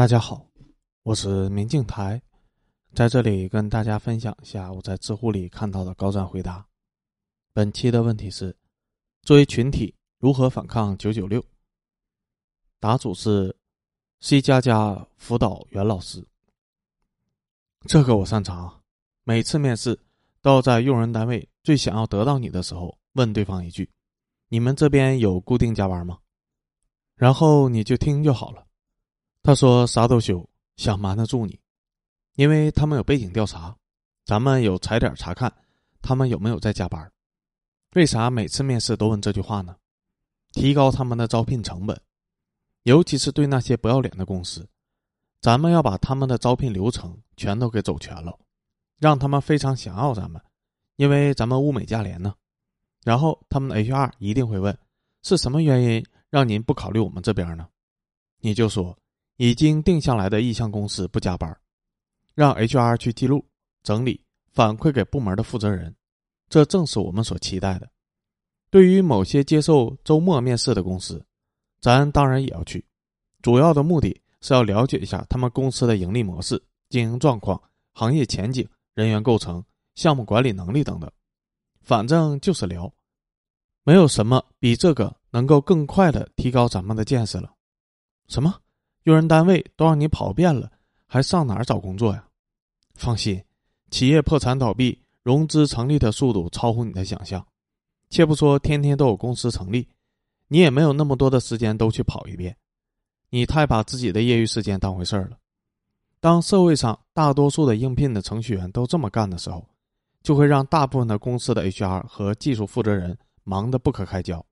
大家好，我是明镜台，在这里跟大家分享一下我在知乎里看到的高赞回答。本期的问题是：作为群体如何反抗九九六？答主是 C 加加辅导袁老师。这个我擅长，每次面试都要在用人单位最想要得到你的时候问对方一句：“你们这边有固定加班吗？”然后你就听就好了。他说啥都休，想瞒得住你，因为他们有背景调查，咱们有踩点查看，他们有没有在加班？为啥每次面试都问这句话呢？提高他们的招聘成本，尤其是对那些不要脸的公司，咱们要把他们的招聘流程全都给走全了，让他们非常想要咱们，因为咱们物美价廉呢。然后他们的 HR 一定会问，是什么原因让您不考虑我们这边呢？你就说。已经定下来的意向公司不加班，让 HR 去记录、整理、反馈给部门的负责人，这正是我们所期待的。对于某些接受周末面试的公司，咱当然也要去，主要的目的是要了解一下他们公司的盈利模式、经营状况、行业前景、人员构成、项目管理能力等等。反正就是聊，没有什么比这个能够更快的提高咱们的见识了。什么？用人单位都让你跑遍了，还上哪儿找工作呀？放心，企业破产倒闭、融资成立的速度超乎你的想象。且不说天天都有公司成立，你也没有那么多的时间都去跑一遍。你太把自己的业余时间当回事儿了。当社会上大多数的应聘的程序员都这么干的时候，就会让大部分的公司的 HR 和技术负责人忙得不可开交，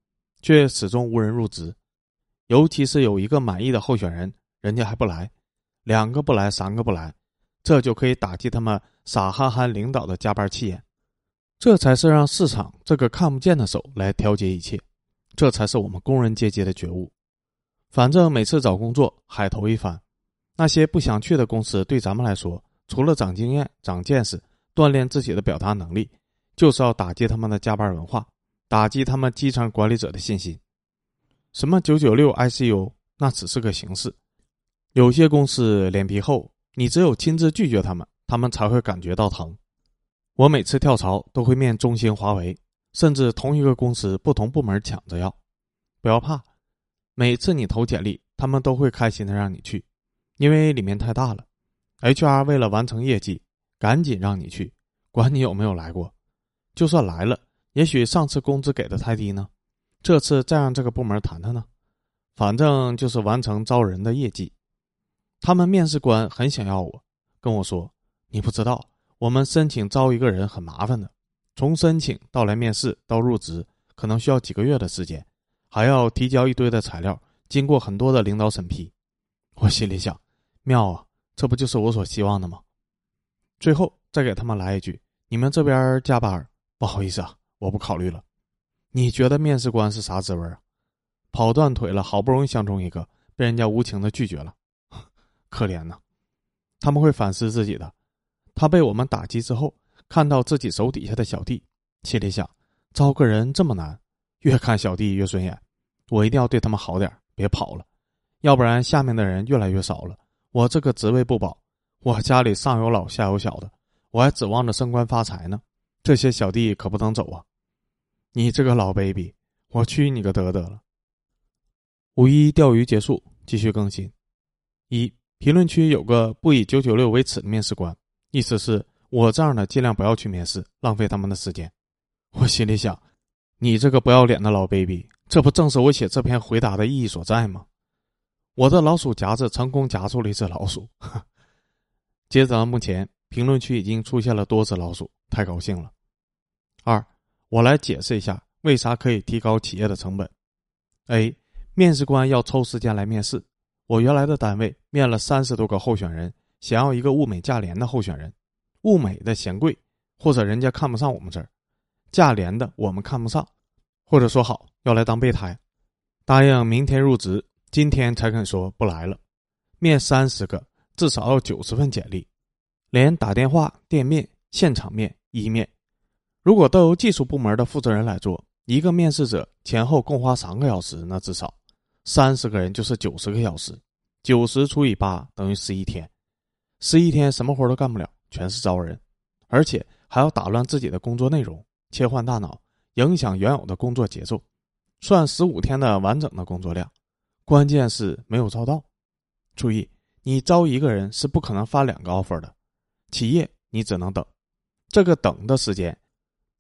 却始终无人入职。尤其是有一个满意的候选人，人家还不来，两个不来，三个不来，这就可以打击他们傻憨憨领导的加班气焰。这才是让市场这个看不见的手来调节一切，这才是我们工人阶级的觉悟。反正每次找工作海投一番，那些不想去的公司，对咱们来说，除了长经验、长见识、锻炼自己的表达能力，就是要打击他们的加班文化，打击他们基层管理者的信心。什么九九六 ICU，那只是个形式。有些公司脸皮厚，你只有亲自拒绝他们，他们才会感觉到疼。我每次跳槽都会面中兴、华为，甚至同一个公司不同部门抢着要。不要怕，每次你投简历，他们都会开心的让你去，因为里面太大了。HR 为了完成业绩，赶紧让你去，管你有没有来过。就算来了，也许上次工资给的太低呢。这次再让这个部门谈谈呢，反正就是完成招人的业绩。他们面试官很想要我，跟我说：“你不知道，我们申请招一个人很麻烦的，从申请到来面试到入职，可能需要几个月的时间，还要提交一堆的材料，经过很多的领导审批。”我心里想：妙啊，这不就是我所希望的吗？最后再给他们来一句：“你们这边加班，不好意思啊，我不考虑了。”你觉得面试官是啥滋味啊？跑断腿了，好不容易相中一个，被人家无情的拒绝了，可怜呐！他们会反思自己的。他被我们打击之后，看到自己手底下的小弟，心里想：招个人这么难，越看小弟越顺眼，我一定要对他们好点，别跑了，要不然下面的人越来越少了，我这个职位不保，我家里上有老下有小的，我还指望着升官发财呢，这些小弟可不能走啊！你这个老 baby，我去你个得得了！五一钓鱼结束，继续更新。一评论区有个不以九九六为耻的面试官，意思是我这样的尽量不要去面试，浪费他们的时间。我心里想，你这个不要脸的老 baby，这不正是我写这篇回答的意义所在吗？我的老鼠夹子成功夹住了一只老鼠。截止到目前，评论区已经出现了多只老鼠，太高兴了。二。我来解释一下为啥可以提高企业的成本。A，面试官要抽时间来面试。我原来的单位面了三十多个候选人，想要一个物美价廉的候选人。物美的嫌贵，或者人家看不上我们这儿；价廉的我们看不上，或者说好要来当备胎，答应明天入职，今天才肯说不来了。面三十个，至少要九十份简历，连打电话、店面、现场面、一面。如果都由技术部门的负责人来做，一个面试者前后共花三个小时，那至少三十个人就是九十个小时，九十除以八等于十一天，十一天什么活都干不了，全是招人，而且还要打乱自己的工作内容，切换大脑，影响原有的工作节奏，算十五天的完整的工作量。关键是没有招到。注意，你招一个人是不可能发两个 offer 的，企业你只能等。这个等的时间，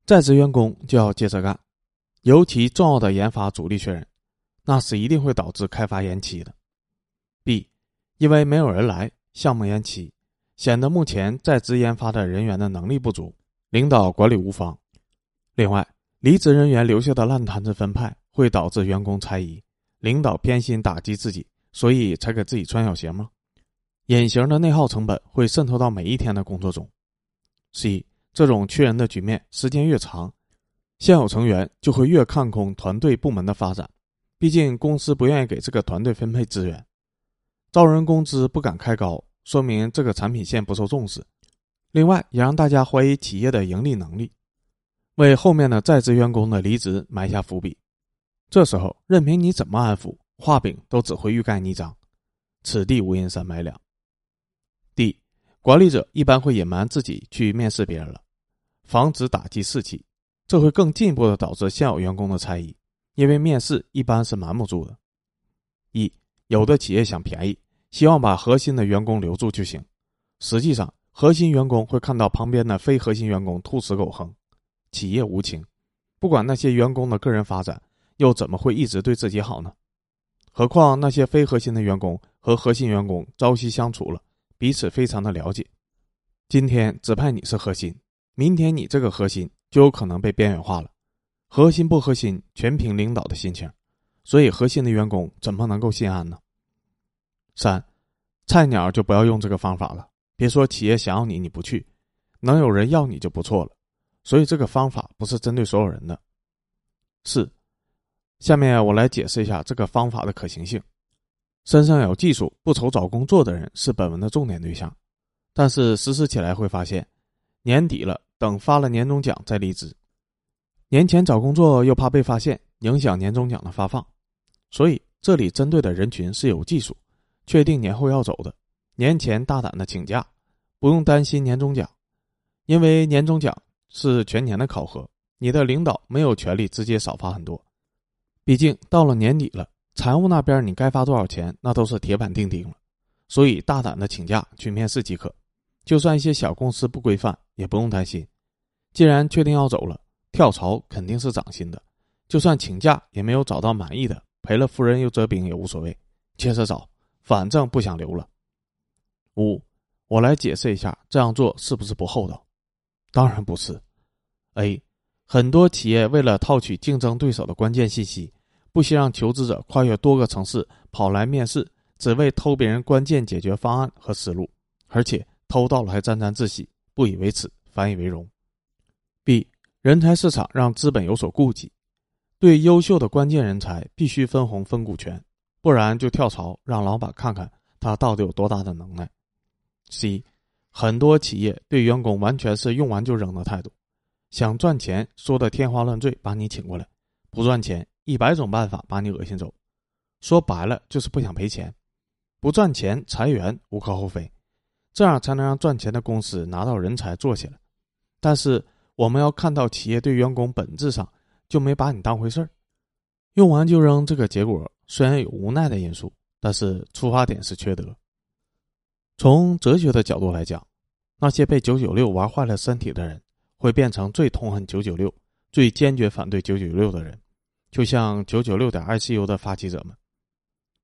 在职员工就要接着干，尤其重要的研发主力确认，那是一定会导致开发延期的。B，因为没有人来，项目延期，显得目前在职研发的人员的能力不足，领导管理无方。另外，离职人员留下的烂摊子分派会导致员工猜疑，领导偏心打击自己，所以才给自己穿小鞋吗？隐形的内耗成本会渗透到每一天的工作中。C，这种缺人的局面时间越长，现有成员就会越看空团队部门的发展，毕竟公司不愿意给这个团队分配资源。招人工资不敢开高，说明这个产品线不受重视。另外，也让大家怀疑企业的盈利能力，为后面的在职员工的离职埋下伏笔。这时候，任凭你怎么安抚，画饼都只会欲盖弥彰，此地无银三百两。D，管理者一般会隐瞒自己去面试别人了，防止打击士气，这会更进一步的导致现有员工的猜疑，因为面试一般是瞒不住的。一。有的企业想便宜，希望把核心的员工留住就行。实际上，核心员工会看到旁边的非核心员工兔死狗烹。企业无情，不管那些员工的个人发展，又怎么会一直对自己好呢？何况那些非核心的员工和核心员工朝夕相处了，彼此非常的了解。今天指派你是核心，明天你这个核心就有可能被边缘化了。核心不核心，全凭领导的心情。所以，核心的员工怎么能够心安呢？三，菜鸟就不要用这个方法了。别说企业想要你，你不去，能有人要你就不错了。所以，这个方法不是针对所有人的。四，下面我来解释一下这个方法的可行性。身上有技术、不愁找工作的人是本文的重点对象，但是实施起来会发现，年底了，等发了年终奖再离职，年前找工作又怕被发现，影响年终奖的发放。所以，这里针对的人群是有技术、确定年后要走的，年前大胆的请假，不用担心年终奖，因为年终奖是全年的考核，你的领导没有权利直接少发很多。毕竟到了年底了，财务那边你该发多少钱，那都是铁板钉钉了。所以，大胆的请假去面试即可，就算一些小公司不规范，也不用担心。既然确定要走了，跳槽肯定是涨薪的，就算请假也没有找到满意的。赔了夫人又折兵也无所谓，接着找，反正不想留了。五，我来解释一下，这样做是不是不厚道？当然不是。A，很多企业为了套取竞争对手的关键信息，不惜让求职者跨越多个城市跑来面试，只为偷别人关键解决方案和思路，而且偷到了还沾沾自喜，不以为耻，反以为荣。B，人才市场让资本有所顾忌。对优秀的关键人才必须分红分股权，不然就跳槽，让老板看看他到底有多大的能耐。C，很多企业对员工完全是用完就扔的态度，想赚钱说的天花乱坠把你请过来，不赚钱一百种办法把你恶心走，说白了就是不想赔钱，不赚钱裁员无可厚非，这样才能让赚钱的公司拿到人才做起来。但是我们要看到企业对员工本质上。就没把你当回事儿，用完就扔。这个结果虽然有无奈的因素，但是出发点是缺德。从哲学的角度来讲，那些被九九六玩坏了身体的人，会变成最痛恨九九六、最坚决反对九九六的人，就像九九六点 ICU 的发起者们。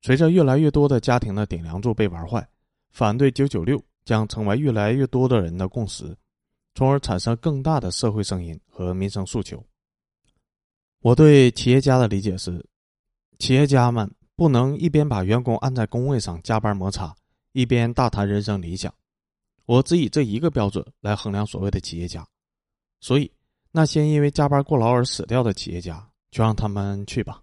随着越来越多的家庭的顶梁柱被玩坏，反对九九六将成为越来越多的人的共识，从而产生更大的社会声音和民生诉求。我对企业家的理解是，企业家们不能一边把员工按在工位上加班摩擦，一边大谈人生理想。我只以这一个标准来衡量所谓的企业家，所以那些因为加班过劳而死掉的企业家，就让他们去吧。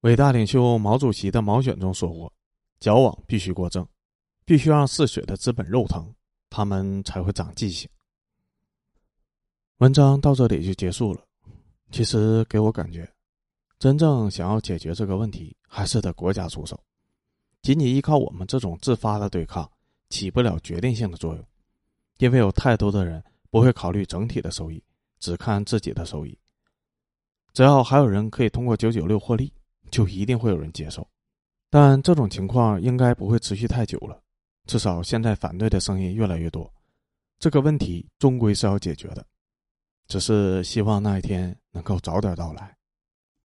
伟大领袖毛主席的《毛选》中说过：“矫枉必须过正，必须让嗜血的资本肉疼，他们才会长记性。”文章到这里就结束了。其实给我感觉，真正想要解决这个问题，还是得国家出手。仅仅依靠我们这种自发的对抗，起不了决定性的作用，因为有太多的人不会考虑整体的收益，只看自己的收益。只要还有人可以通过九九六获利，就一定会有人接受。但这种情况应该不会持续太久了，至少现在反对的声音越来越多，这个问题终归是要解决的，只是希望那一天能够早点到来。